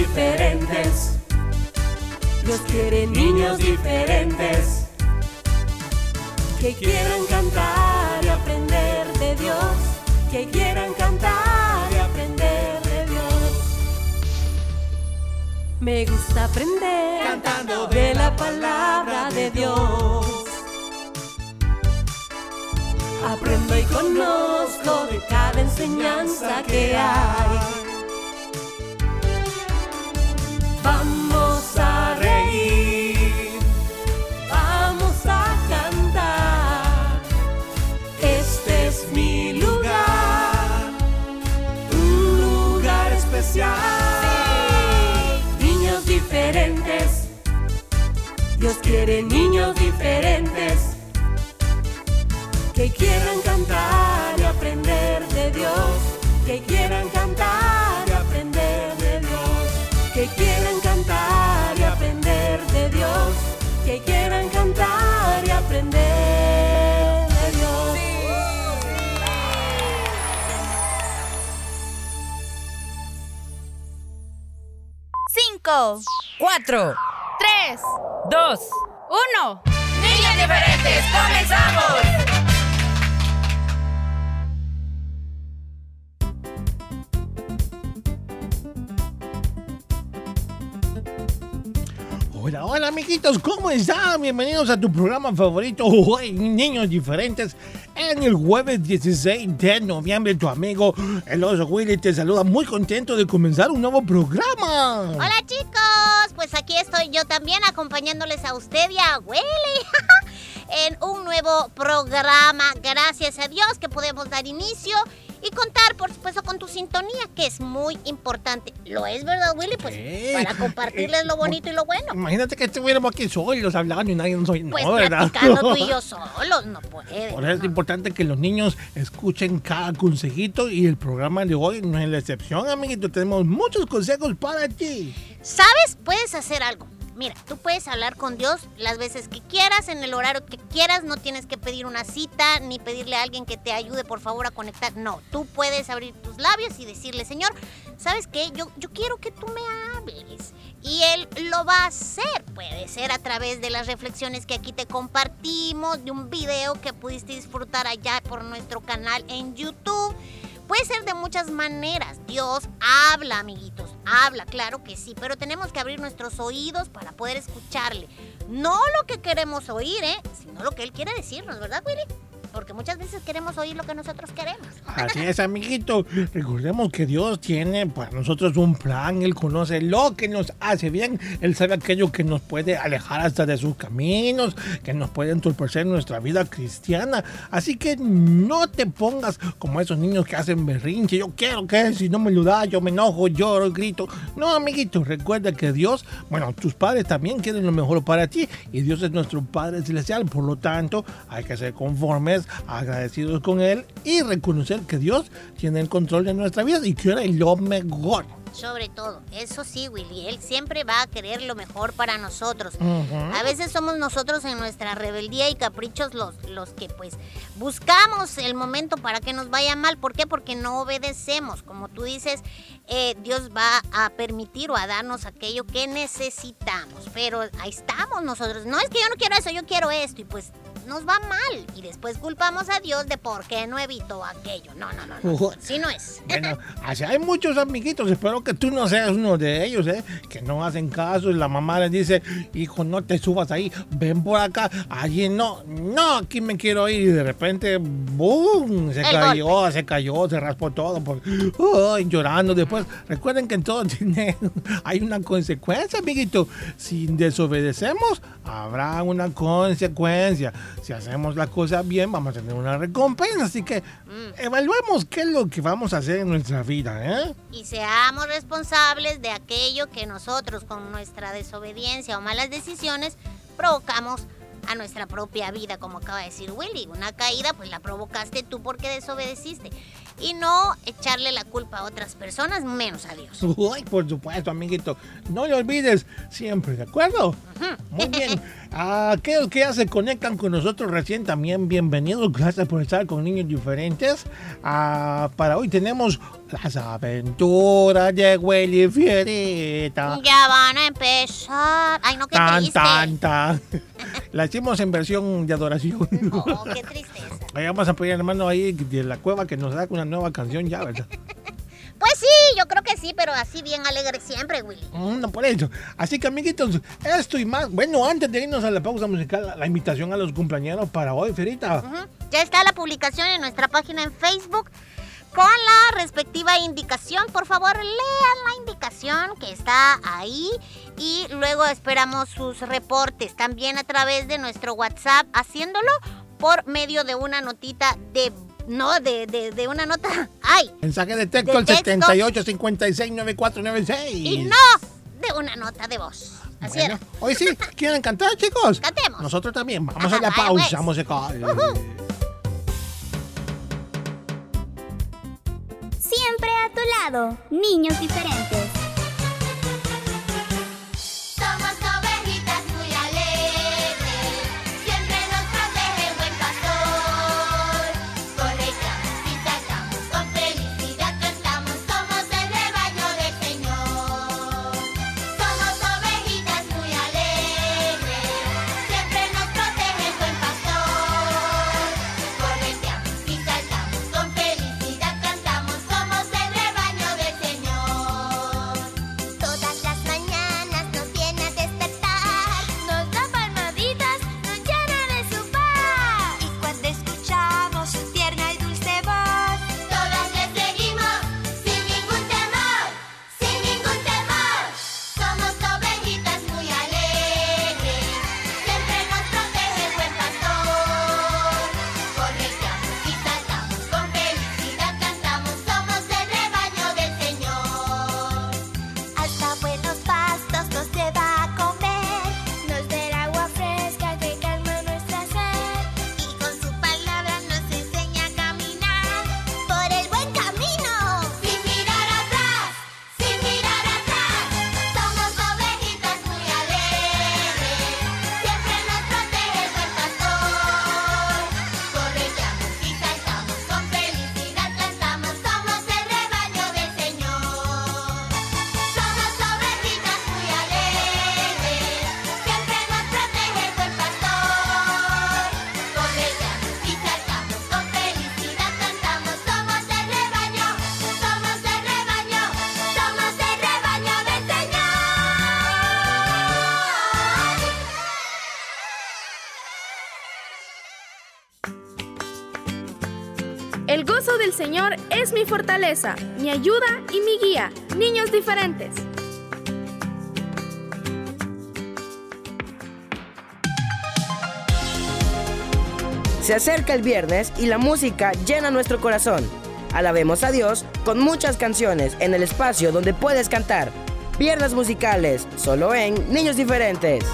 diferentes. Dios quiere niños diferentes que quieran cantar y aprender de Dios, que quieran cantar y aprender de Dios. Me gusta aprender Cantando de la palabra de Dios. Aprendo y conozco de cada enseñanza que hay. Dios quiere niños diferentes que quieran cantar y aprender de Dios, que quieran cantar y aprender de Dios, que quieran cantar y aprender de Dios, que quieran cantar y aprender de Dios. Cinco, Cuatro, tres, dos, uno. niños diferentes, comenzamos. Hola, hola amiguitos, ¿cómo están? Bienvenidos a tu programa favorito, hoy, Niños Diferentes. En el jueves 16 de noviembre, tu amigo el oso Willy te saluda muy contento de comenzar un nuevo programa. Hola chicos, pues aquí estoy yo también acompañándoles a usted y a Willy en un nuevo programa. Gracias a Dios que podemos dar inicio y contar, por supuesto, con tu sintonía, que es muy importante. ¿Lo es, verdad, Willy? Pues para compartirles lo bonito y lo bueno. Imagínate que estuviéramos aquí solos hablando y nadie nos oye, Pues no, ¿verdad? platicando tú y yo solos, no puede. Por eso es importante que los niños escuchen cada consejito y el programa de hoy no es la excepción, amiguito. Tenemos muchos consejos para ti. ¿Sabes? Puedes hacer algo. Mira, tú puedes hablar con Dios las veces que quieras, en el horario que quieras, no tienes que pedir una cita ni pedirle a alguien que te ayude por favor a conectar. No, tú puedes abrir tus labios y decirle, Señor, ¿sabes qué? Yo, yo quiero que tú me hables. Y Él lo va a hacer. Puede ser a través de las reflexiones que aquí te compartimos, de un video que pudiste disfrutar allá por nuestro canal en YouTube. Puede ser de muchas maneras. Dios habla, amiguitos. Habla, claro que sí. Pero tenemos que abrir nuestros oídos para poder escucharle. No lo que queremos oír, ¿eh? Sino lo que Él quiere decirnos, ¿verdad, Willy? Porque muchas veces queremos oír lo que nosotros queremos. Así es, amiguito. Recordemos que Dios tiene para nosotros un plan. Él conoce lo que nos hace bien. Él sabe aquello que nos puede alejar hasta de sus caminos, que nos puede entorpecer nuestra vida cristiana. Así que no te pongas como esos niños que hacen berrinche. Yo quiero que si no me lo da, yo me enojo, lloro, grito. No, amiguito, recuerda que Dios, bueno, tus padres también quieren lo mejor para ti. Y Dios es nuestro Padre Celestial. Por lo tanto, hay que ser conformes, agradecidos con Él y reconocer que Dios tiene el control de nuestra vida y quiere lo mejor. Sobre todo, eso sí, Willy, Él siempre va a querer lo mejor para nosotros. A veces somos nosotros en nuestra rebeldía y caprichos los, los que pues buscamos el momento para que nos vaya mal. ¿Por qué? Porque no obedecemos. Como tú dices, eh, Dios va a permitir o a darnos aquello que necesitamos. Pero ahí estamos nosotros. No es que yo no quiero eso, yo quiero esto. Y pues nos va mal. Y después culpamos a Dios de por qué no evitó aquello. No, no, no, no. Así no es. Bueno, así hay muchos amiguitos, espero que tú no seas uno de ellos, ¿eh? Que no hacen caso y la mamá les dice, hijo, no te subas ahí, ven por acá, allí no, no, aquí me quiero ir y de repente, ¡boom! Se El cayó, se cayó, se raspó todo, por, ay, llorando. Después, recuerden que en todo tiene, hay una consecuencia, amiguito. Si desobedecemos, habrá una consecuencia. Si hacemos las cosas bien, vamos a tener una recompensa. Así que evaluemos qué es lo que vamos a hacer en nuestra vida, ¿eh? y seamos responsables de aquello que nosotros con nuestra desobediencia o malas decisiones provocamos a nuestra propia vida, como acaba de decir Willy. Una caída pues la provocaste tú porque desobedeciste. Y no echarle la culpa a otras personas, menos a Dios. Uy, por supuesto, amiguito. No lo olvides siempre, ¿de acuerdo? Muy bien. A aquellos que ya se conectan con nosotros recién también, bienvenidos. Gracias por estar con niños diferentes. Ah, para hoy tenemos las aventuras de Willy Fierita. Ya van a empezar. Ay, no, qué Tan, triste. tan, tan. La hicimos en versión de adoración. Oh, qué tristeza. Ahí vamos a pedir hermano ahí de la cueva que nos da una nueva canción ya, ¿verdad? Pues sí, yo creo que sí, pero así bien alegre siempre, Willy. Mm, No, por eso. Así que, amiguitos, esto y más. Bueno, antes de irnos a la pausa musical, la, la invitación a los cumpleaños para hoy, Ferita. Ya está la publicación en nuestra página en Facebook con la respectiva indicación. Por favor, lean la indicación que está ahí y luego esperamos sus reportes también a través de nuestro WhatsApp, haciéndolo por medio de una notita de... No, de, de, de una nota... ¡Ay! Mensaje de texto al texto. 78 56 9496. Y no de una nota de voz. Así Bueno, era. hoy sí, ¿quieren cantar, chicos? Cantemos. Nosotros también. Vamos Ajá, a la vaya, pausa pues. musical. Ujú. Siempre a tu lado, niños diferentes. El gozo del Señor es mi fortaleza, mi ayuda y mi guía. Niños diferentes. Se acerca el viernes y la música llena nuestro corazón. Alabemos a Dios con muchas canciones en el espacio donde puedes cantar. Viernes musicales, solo en Niños Diferentes.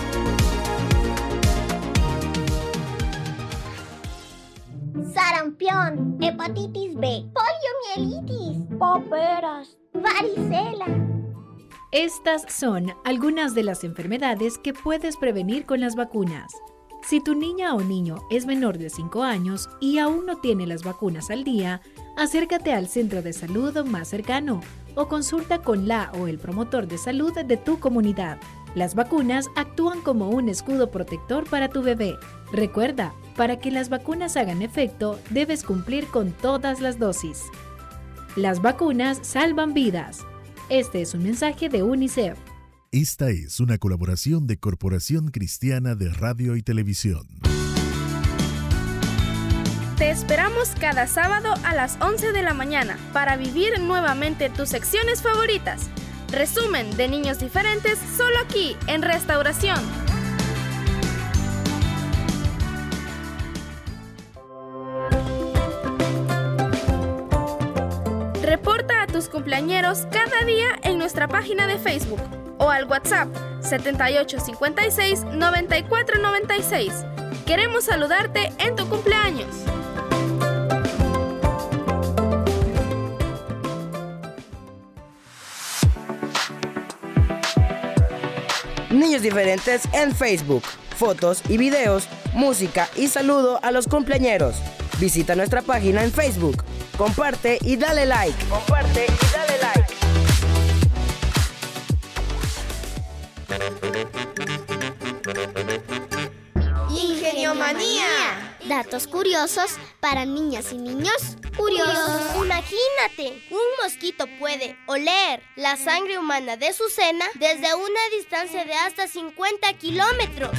Hepatitis B, poliomielitis, poperas, varicela. Estas son algunas de las enfermedades que puedes prevenir con las vacunas. Si tu niña o niño es menor de 5 años y aún no tiene las vacunas al día, acércate al centro de salud más cercano o consulta con la o el promotor de salud de tu comunidad. Las vacunas actúan como un escudo protector para tu bebé. Recuerda, para que las vacunas hagan efecto, debes cumplir con todas las dosis. Las vacunas salvan vidas. Este es un mensaje de UNICEF. Esta es una colaboración de Corporación Cristiana de Radio y Televisión. Te esperamos cada sábado a las 11 de la mañana para vivir nuevamente tus secciones favoritas. Resumen de niños diferentes solo aquí en Restauración. Reporta a tus cumpleañeros cada día en nuestra página de Facebook o al WhatsApp 7856 9496. Queremos saludarte en tu cumpleaños. Niños Diferentes en Facebook. Fotos y videos, música y saludo a los cumpleañeros. Visita nuestra página en Facebook. Comparte y dale like. Comparte y dale like. Ingenio Manía. Datos curiosos para niñas y niños curiosos. Imagínate, un mosquito puede oler la sangre humana de su cena desde una distancia de hasta 50 kilómetros.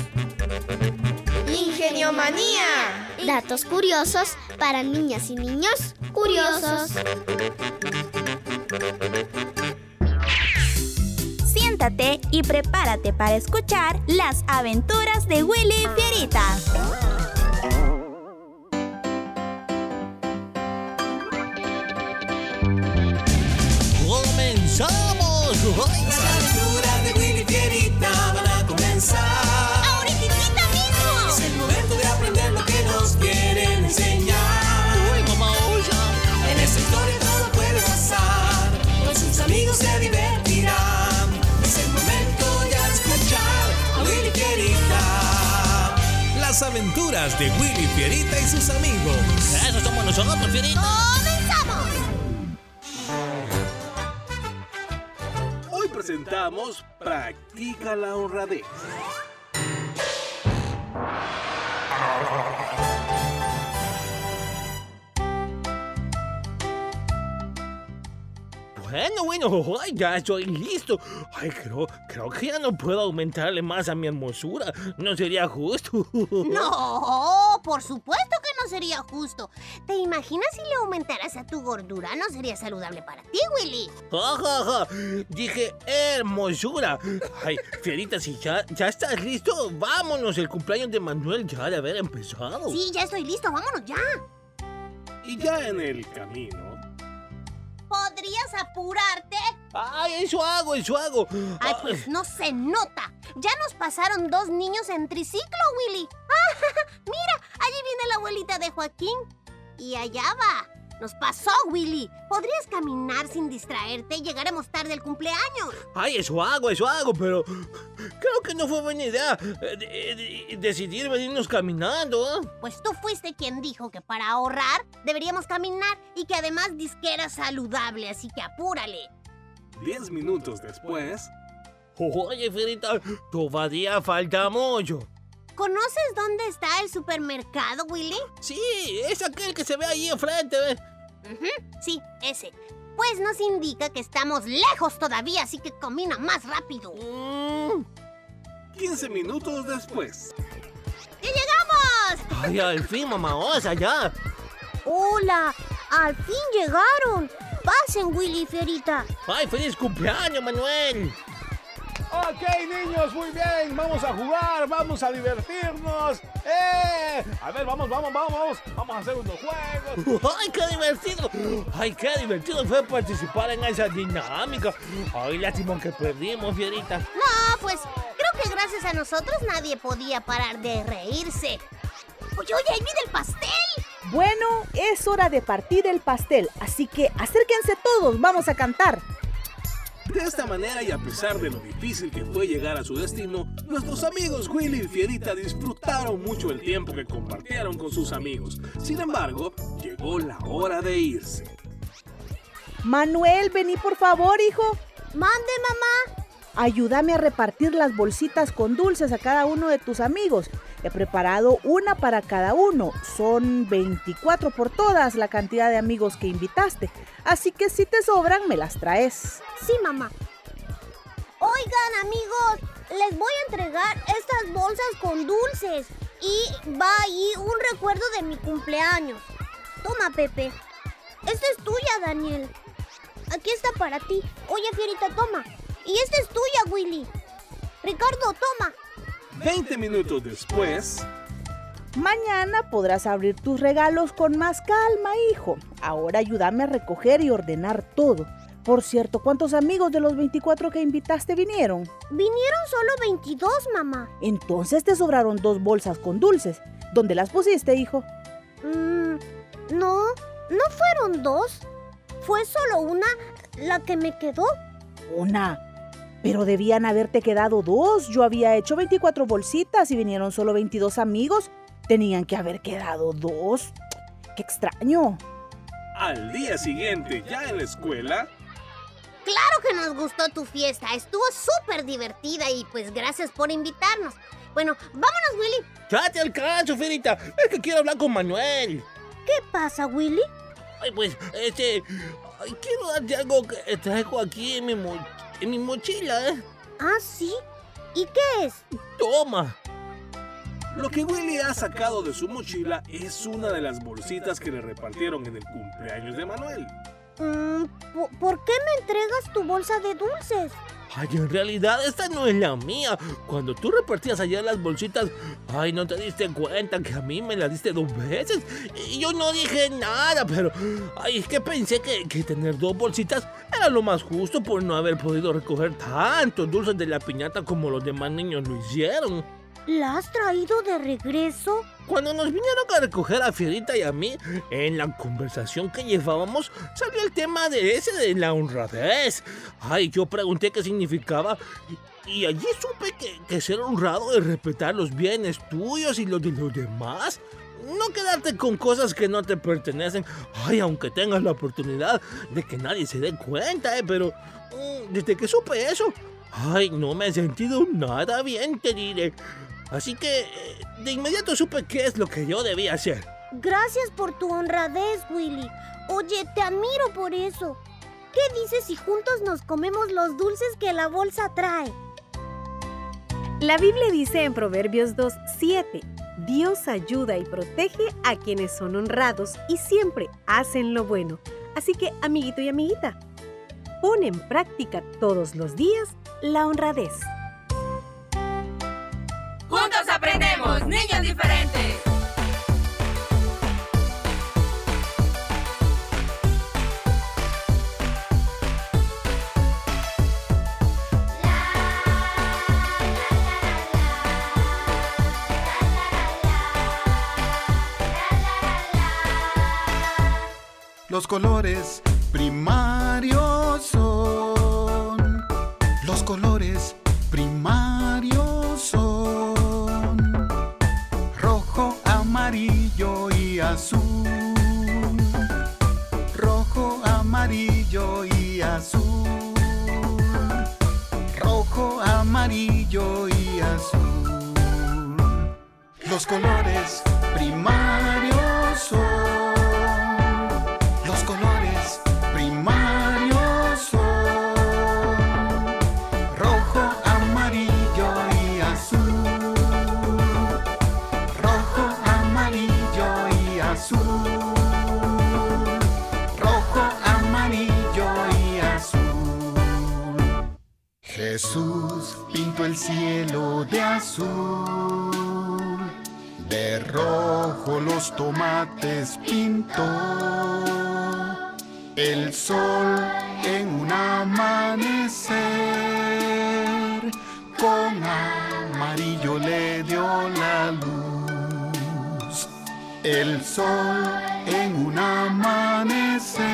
Ingenio Manía. Datos curiosos para niñas y niños curiosos. Siéntate y prepárate para escuchar las aventuras de Willy Fierita. Las aventuras de Willy Fierita van a comenzar. ¡Ahorita mismo! Es el momento de aprender lo que nos quieren enseñar. ¡Uy, mamá, En esta historia todo puede pasar. Con sus amigos se divertirán. Es el momento ya de escuchar a Willy Fierita. Las aventuras de Willy Fierita y sus amigos. Eso somos nosotros, Fierita. ¡Comenzamos! Presentamos Practica la honradez. Bueno, bueno, ay, ya estoy listo. Ay, creo, creo que ya no puedo aumentarle más a mi hermosura. No sería justo. No, por supuesto que no sería justo. ¿Te imaginas si le aumentaras a tu gordura? No sería saludable para ti, Willy. Ja, ja, ja. Dije hermosura. Ay, Fierita, si ya, ya estás listo, vámonos. El cumpleaños de Manuel ya ha de haber empezado. Sí, ya estoy listo, vámonos ya. Y ya en el camino. ¿Podrías apurarte? Ay, eso hago, eso hago. Ay, pues no se nota. Ya nos pasaron dos niños en triciclo, Willy. Ah, mira, allí viene la abuelita de Joaquín. Y allá va. Nos pasó, Willy. ¿Podrías caminar sin distraerte? Llegaremos tarde al cumpleaños. Ay, eso hago, eso hago, pero creo que no fue buena idea eh, de- de- decidir venirnos caminando. ¿eh? Pues tú fuiste quien dijo que para ahorrar deberíamos caminar y que además disque era saludable, así que apúrale. Diez minutos después. Oye, Fierita, todavía falta mucho. ¿Conoces dónde está el supermercado, Willy? Sí, es aquel que se ve ahí enfrente, ¿ves? Sí, ese. Pues nos indica que estamos lejos todavía, así que camina más rápido. Mm, 15 minutos después. ¡Ya llegamos! Ay, al fin, mamá osa, ya. ¡Hola! ¡Al fin llegaron! Pasen, Willy y Fierita. Ay, feliz cumpleaños, Manuel. Ok, niños, muy bien. Vamos a jugar, vamos a divertirnos. ¡Eh! A ver, vamos, vamos, vamos, vamos. Vamos a hacer unos juegos. ¡Ay, qué divertido! ¡Ay, qué divertido fue participar en esa dinámica! ¡Ay, lástima que perdimos, Fierita! No, pues creo que gracias a nosotros nadie podía parar de reírse. Oye, oye, ahí viene el pastel. Bueno, es hora de partir el pastel, así que acérquense todos, vamos a cantar. De esta manera y a pesar de lo difícil que fue llegar a su destino, nuestros amigos Willy y Fierita disfrutaron mucho el tiempo que compartieron con sus amigos. Sin embargo, llegó la hora de irse. Manuel, vení por favor, hijo. Mande, mamá. Ayúdame a repartir las bolsitas con dulces a cada uno de tus amigos. He preparado una para cada uno. Son 24 por todas la cantidad de amigos que invitaste. Así que si te sobran, me las traes. Sí, mamá. Oigan, amigos, les voy a entregar estas bolsas con dulces. Y va ahí un recuerdo de mi cumpleaños. Toma, Pepe. Esta es tuya, Daniel. Aquí está para ti. Oye, Fierita, toma. Y esta es tuya, Willy. Ricardo, toma. 20 minutos después. Mañana podrás abrir tus regalos con más calma, hijo. Ahora ayúdame a recoger y ordenar todo. Por cierto, ¿cuántos amigos de los 24 que invitaste vinieron? Vinieron solo 22, mamá. Entonces te sobraron dos bolsas con dulces. ¿Dónde las pusiste, hijo? Mm, no, no fueron dos. Fue solo una la que me quedó. Una. Pero debían haberte quedado dos. Yo había hecho 24 bolsitas y vinieron solo 22 amigos. Tenían que haber quedado dos. Qué extraño. Al día siguiente, ya en la escuela, Claro que nos gustó tu fiesta, estuvo súper divertida y pues gracias por invitarnos. Bueno, vámonos, Willy. Ya te alcanzo, Fierita. Es que quiero hablar con Manuel. ¿Qué pasa, Willy? Ay, pues, este. ay, quiero darte algo que traigo aquí en mi, mo- en mi mochila, ¿eh? Ah, sí. ¿Y qué es? Toma. lo que Willy ha sacado de su mochila es una de las bolsitas que le repartieron en el cumpleaños de Manuel. Mm, ¿po- ¿Por qué me entregas tu bolsa de dulces? Ay, en realidad esta no es la mía. Cuando tú repartías ayer las bolsitas, ay, no te diste cuenta que a mí me las diste dos veces. Y yo no dije nada, pero, ay, es que pensé que, que tener dos bolsitas era lo más justo por no haber podido recoger tantos dulces de la piñata como los demás niños lo hicieron. ¿La has traído de regreso? Cuando nos vinieron a recoger a Fierita y a mí, en la conversación que llevábamos, salió el tema de ese de la honradez. Ay, yo pregunté qué significaba y, allí supe que, que ser honrado es respetar los bienes tuyos y los de los demás. No quedarte con cosas que no te pertenecen. Ay, aunque tengas la oportunidad de que nadie se dé cuenta, eh, pero mm, desde que supe eso, ay, no me he sentido nada bien, te diré. Así que eh, de inmediato supe qué es lo que yo debía hacer. Gracias por tu honradez, Willy. Oye, te admiro por eso. ¿Qué dices si juntos nos comemos los dulces que la bolsa trae? La Biblia dice en Proverbios 2, 7, Dios ayuda y protege a quienes son honrados y siempre hacen lo bueno. Así que, amiguito y amiguita, pon en práctica todos los días la honradez. Juntos aprendemos, niños diferentes. Los colores primarios son. Los colores primarios son. Azul. Rojo, amarillo y azul. Rojo, amarillo y azul. Los colores primarios son. Jesús pintó el cielo de azul. De rojo los tomates pintó. El sol en un amanecer. Con amarillo le dio la luz. El sol en un amanecer.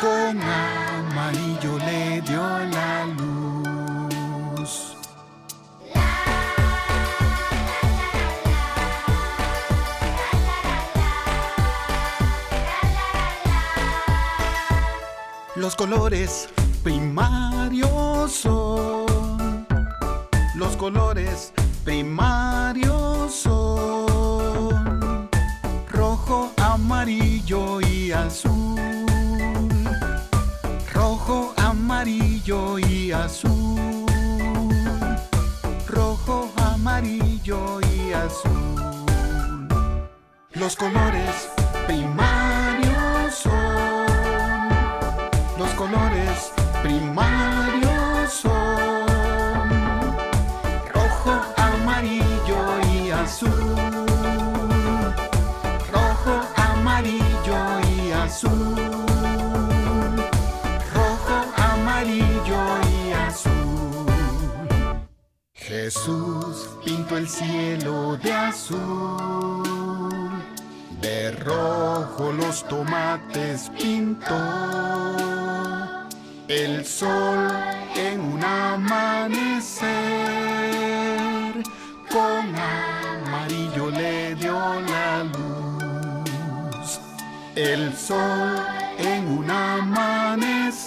Con amarillo le dio la luz. Los colores primarios son. Los colores primarios son. Rojo, amarillo y azul. Rojo, amarillo y azul. Rojo, amarillo y azul. Los colores primarios son. Los colores primarios son rojo, amarillo y azul. Rojo, amarillo y azul. Jesús pintó el cielo de azul. De rojo los tomates pintó. El sol en un amanecer con amarillo le dio la luz. El sol en un amanecer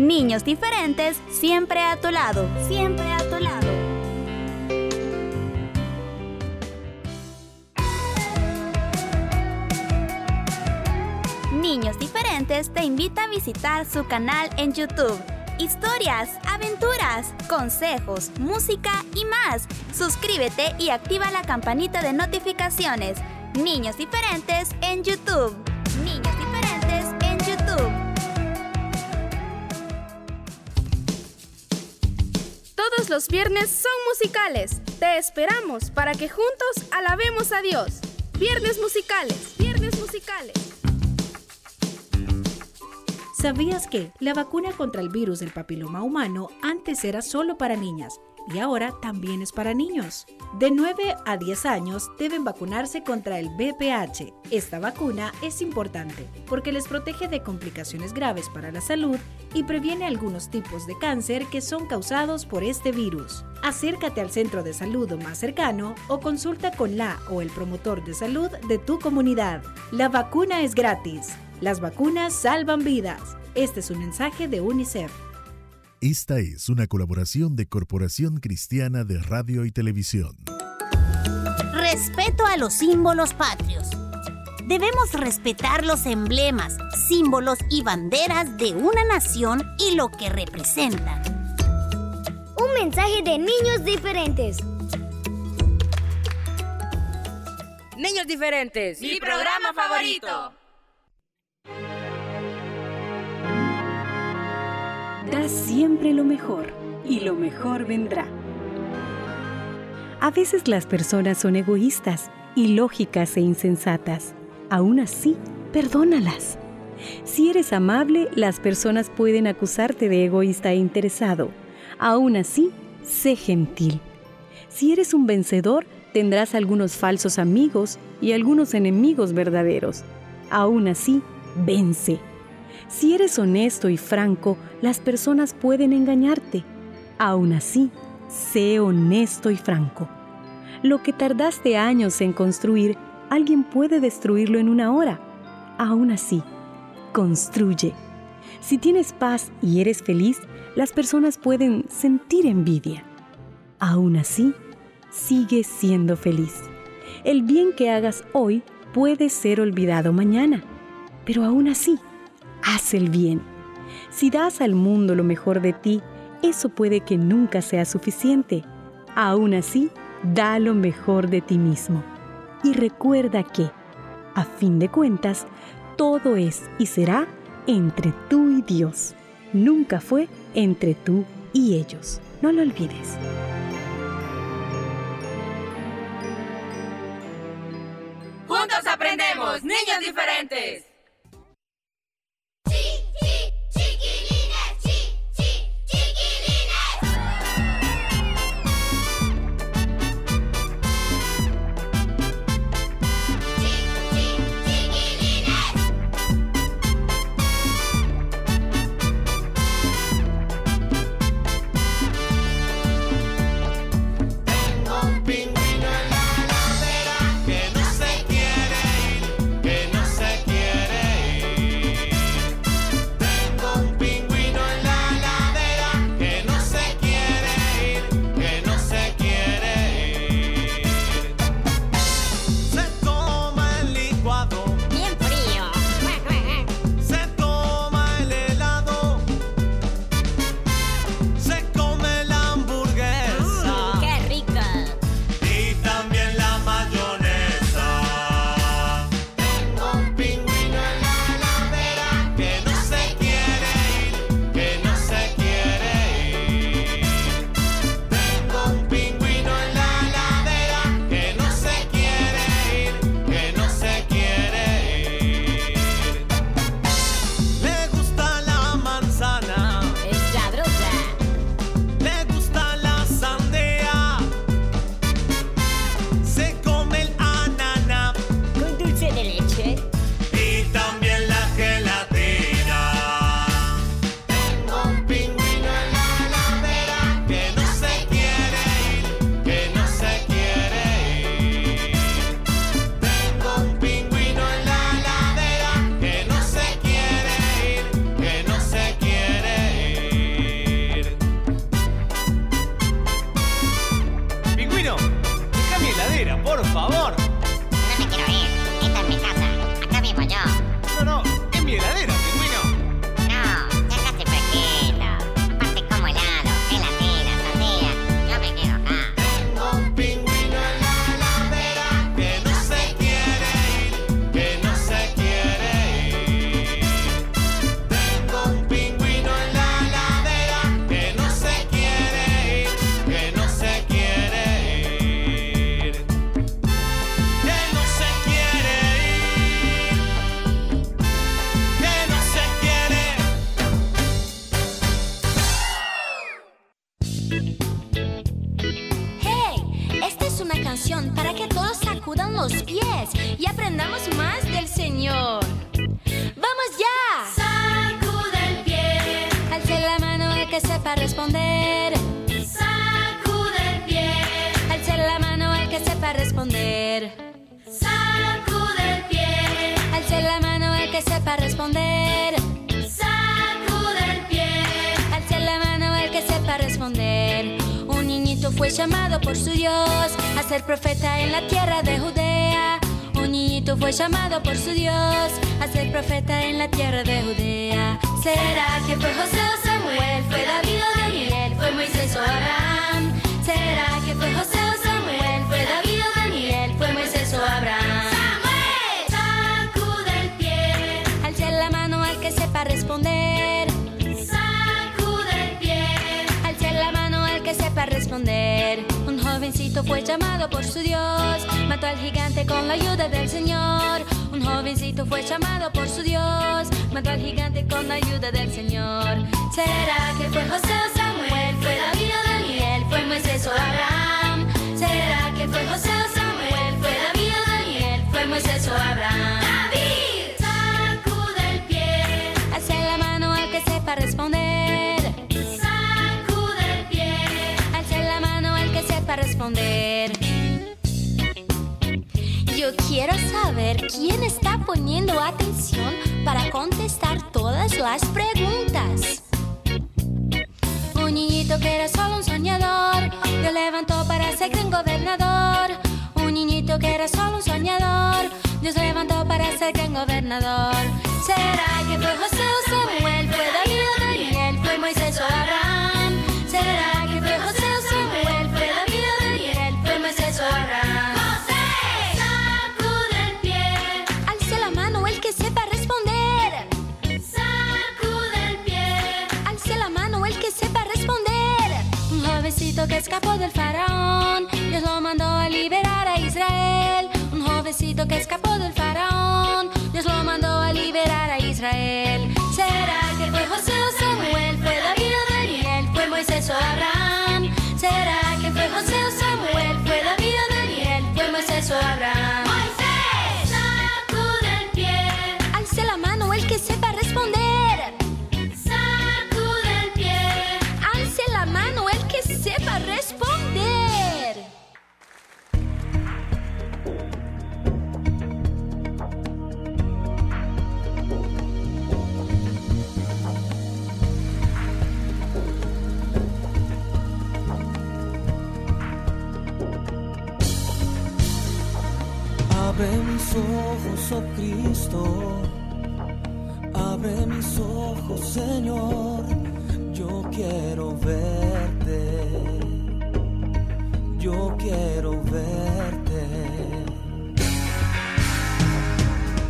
Niños diferentes, siempre a tu lado. Siempre a tu lado. Niños diferentes te invita a visitar su canal en YouTube. Historias, aventuras, consejos, música y más. Suscríbete y activa la campanita de notificaciones. Niños diferentes en YouTube. Niños Los viernes son musicales. Te esperamos para que juntos alabemos a Dios. Viernes musicales, viernes musicales. ¿Sabías que la vacuna contra el virus del papiloma humano antes era solo para niñas y ahora también es para niños? De 9 a 10 años deben vacunarse contra el BPH. Esta vacuna es importante porque les protege de complicaciones graves para la salud y previene algunos tipos de cáncer que son causados por este virus. Acércate al centro de salud más cercano o consulta con la o el promotor de salud de tu comunidad. La vacuna es gratis. Las vacunas salvan vidas. Este es un mensaje de UNICEF. Esta es una colaboración de Corporación Cristiana de Radio y Televisión. Respeto a los símbolos patrios. Debemos respetar los emblemas, símbolos y banderas de una nación y lo que representan. Un mensaje de niños diferentes. Niños diferentes. Mi programa favorito. Siempre lo mejor y lo mejor vendrá. A veces las personas son egoístas, ilógicas e insensatas. Aún así, perdónalas. Si eres amable, las personas pueden acusarte de egoísta e interesado. Aún así, sé gentil. Si eres un vencedor, tendrás algunos falsos amigos y algunos enemigos verdaderos. Aún así, vence. Si eres honesto y franco, las personas pueden engañarte. Aún así, sé honesto y franco. Lo que tardaste años en construir, alguien puede destruirlo en una hora. Aún así, construye. Si tienes paz y eres feliz, las personas pueden sentir envidia. Aún así, sigue siendo feliz. El bien que hagas hoy puede ser olvidado mañana, pero aún así, haz el bien. Si das al mundo lo mejor de ti, eso puede que nunca sea suficiente. Aún así, da lo mejor de ti mismo. Y recuerda que, a fin de cuentas, todo es y será entre tú y Dios. Nunca fue entre tú y ellos. No lo olvides. Juntos aprendemos, niños diferentes. Por su Dios a ser profeta en la tierra de Judea. ¿Será que fue José o Samuel? ¿Fue David o Daniel? ¿Fue Moisés o Abraham? ¿Será que fue José o Samuel? ¿Fue David o Daniel? ¿Fue Moisés o Abraham? Sacude el pie, Alce la mano al que sepa responder. sacude el pie, Alce la mano al que sepa responder. Un jovencito fue llamado por su Dios, mató al gigante con la ayuda del Señor. Jovencito fue llamado por su Dios, mató al gigante con la ayuda del Señor. ¿Será que fue José o Samuel? ¿Fue David o Daniel? ¿Fue Moisés o Abraham? ¿Será que fue José o Samuel? ¿Fue David o Daniel? ¿Fue Moisés o Abraham? David, sacude el pie, Alce la mano al que sepa responder. sacude el pie, Alce la mano al que sepa responder. Quiero saber quién está poniendo atención para contestar todas las preguntas. Un niñito que era solo un soñador, lo levantó para ser gran gobernador. Un niñito que era solo un soñador, Dios levantó para ser gran gobernador. ¿Será que fue José o Samuel? Jovencito que escapó Cristo. Abre mis ojos, Señor. Yo quiero verte. Yo quiero verte.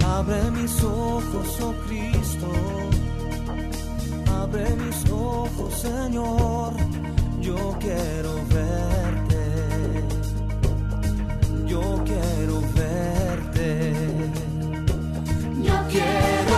Abre mis ojos, oh Cristo. Abre mis ojos, Señor. Yo quiero verte. Yo quiero verte. Yo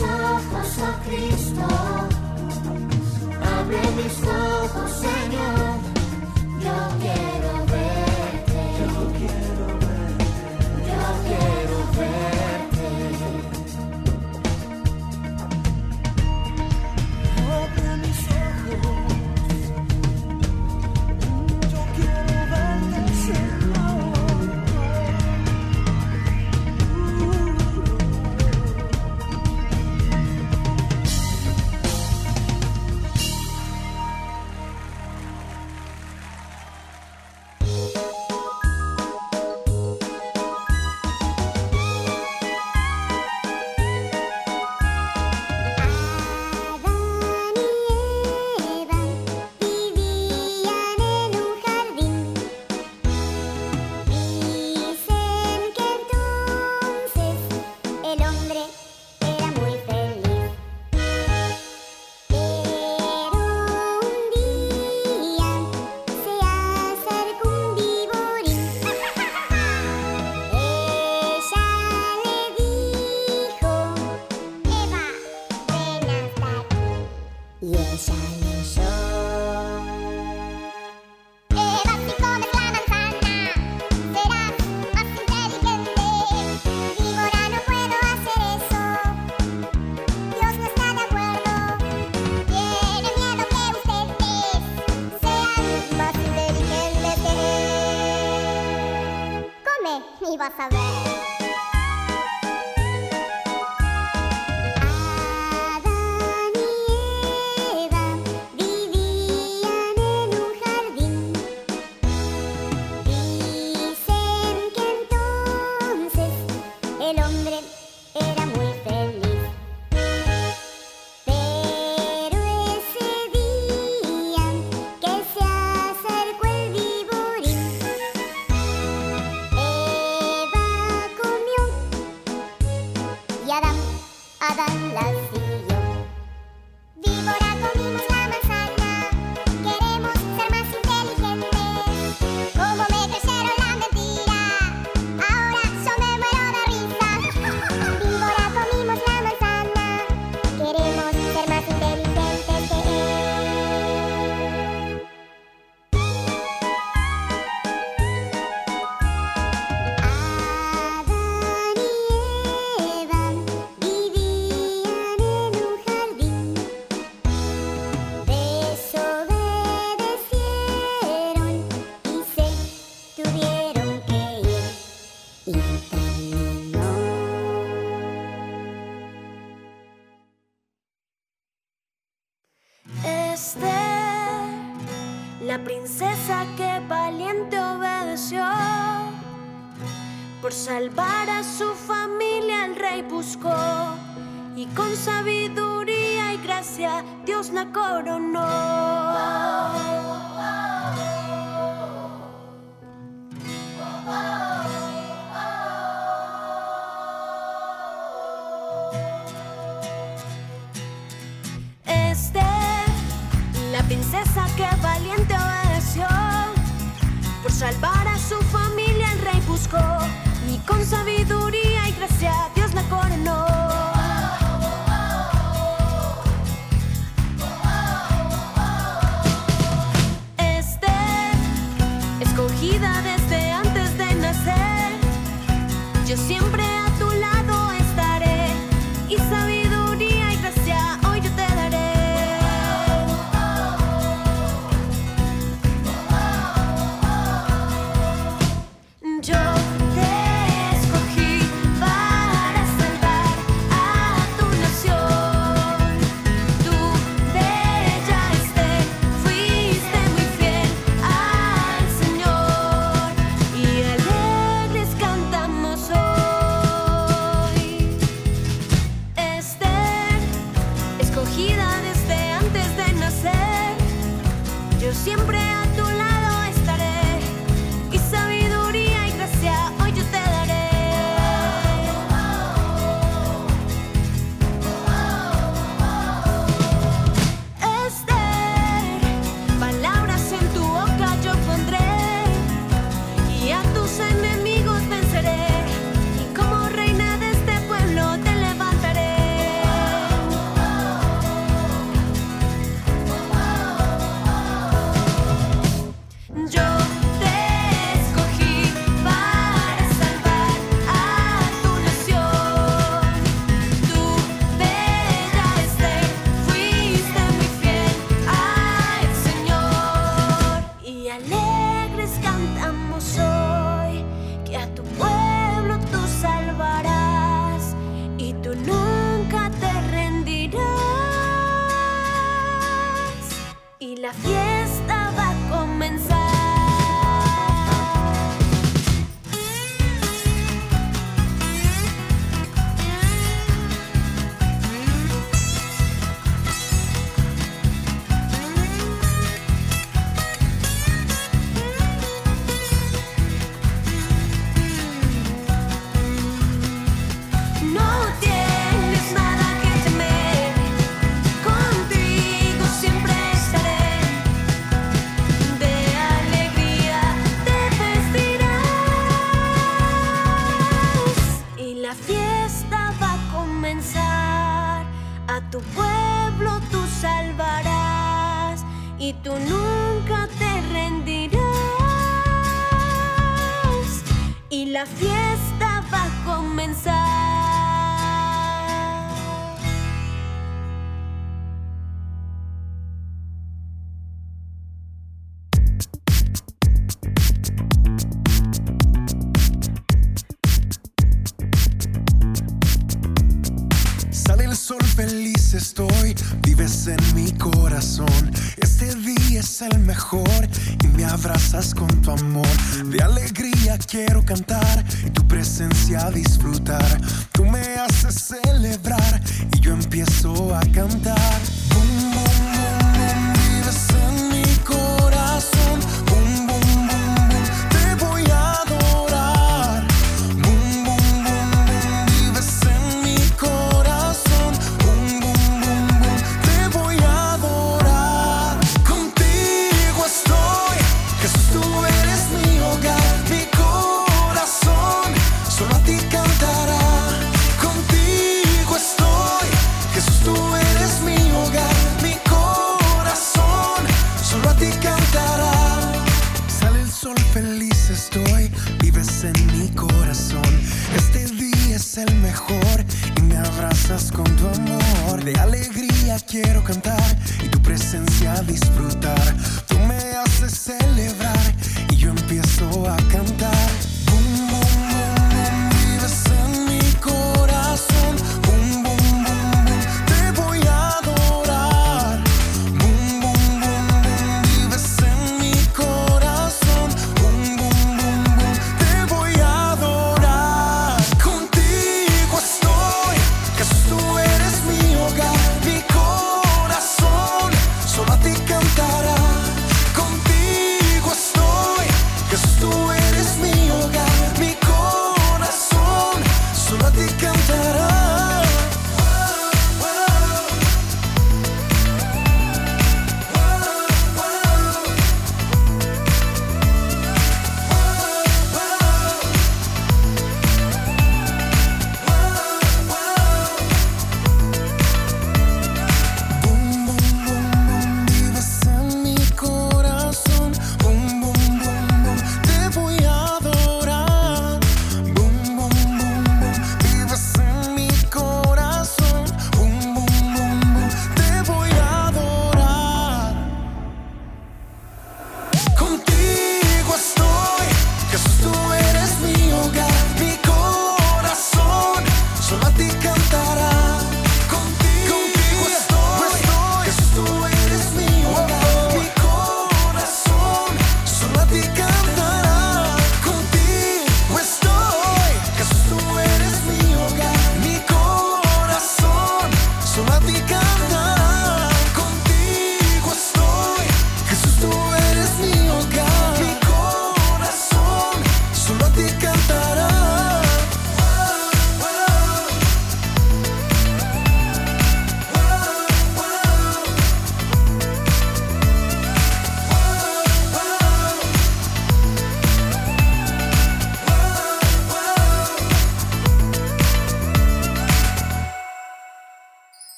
ojos, oh Cristo, abre mis ojos, Señor.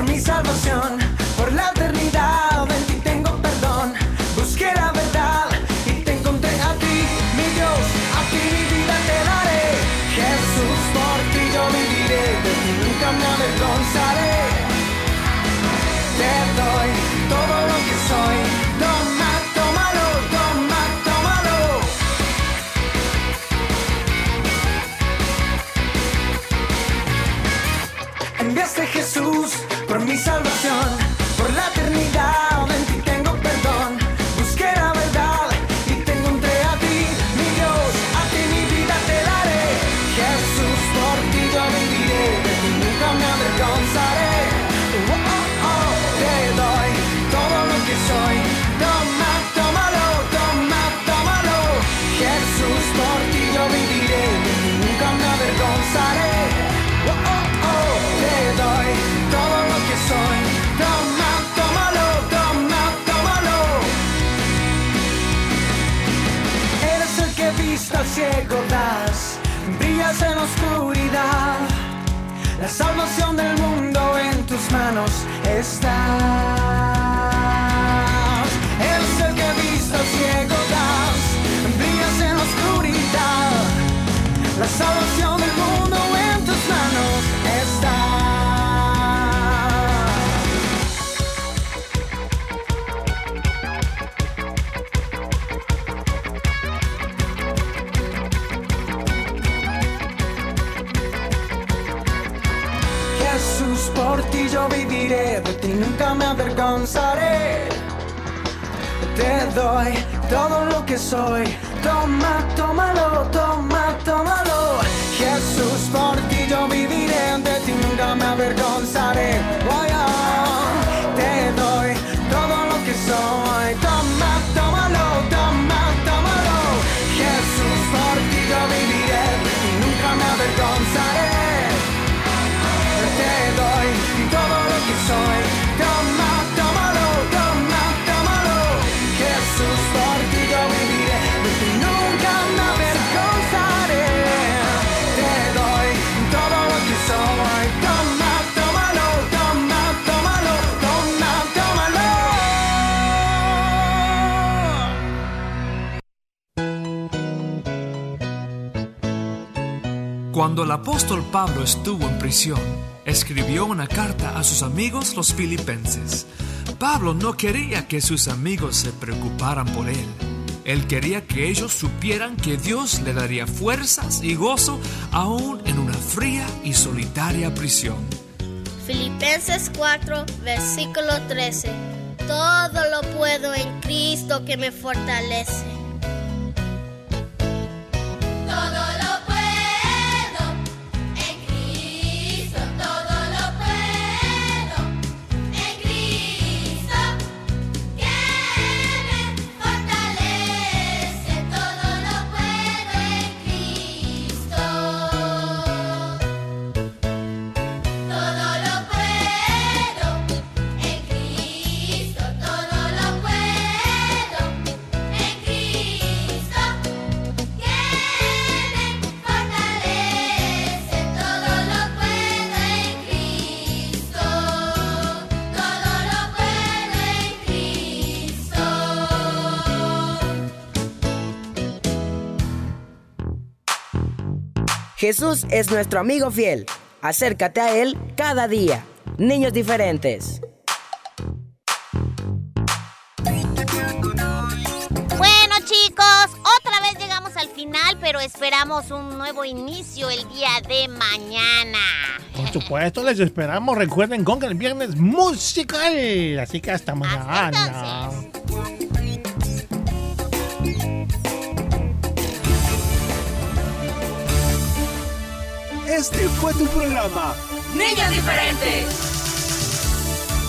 por mi salvación, por la estar. nunca me avergonzaré. Te doy todo lo que soy. Toma, tómalo, toma, tómalo. Jesús, por ti yo viviré, de ti nunca me avergonzaré. Voy a. Te doy todo lo que soy. Toma, tómalo, toma, tómalo. Jesús, por ti yo viviré, de ti nunca me avergonzaré. Te doy todo lo que soy. Cuando el apóstol Pablo estuvo en prisión, escribió una carta a sus amigos los filipenses. Pablo no quería que sus amigos se preocuparan por él. Él quería que ellos supieran que Dios le daría fuerzas y gozo aún en una fría y solitaria prisión. Filipenses 4, versículo 13. Todo lo puedo en Cristo que me fortalece. Jesús es nuestro amigo fiel. Acércate a Él cada día. Niños diferentes. Bueno chicos, otra vez llegamos al final, pero esperamos un nuevo inicio el día de mañana. Por supuesto, les esperamos. Recuerden con que el viernes musical. Así que hasta mañana. Este fue tu programa. Niños diferentes.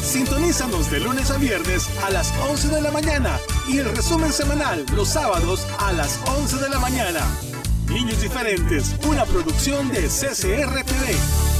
Sintonízanos de lunes a viernes a las 11 de la mañana y el resumen semanal los sábados a las 11 de la mañana. Niños diferentes, una producción de CCR TV.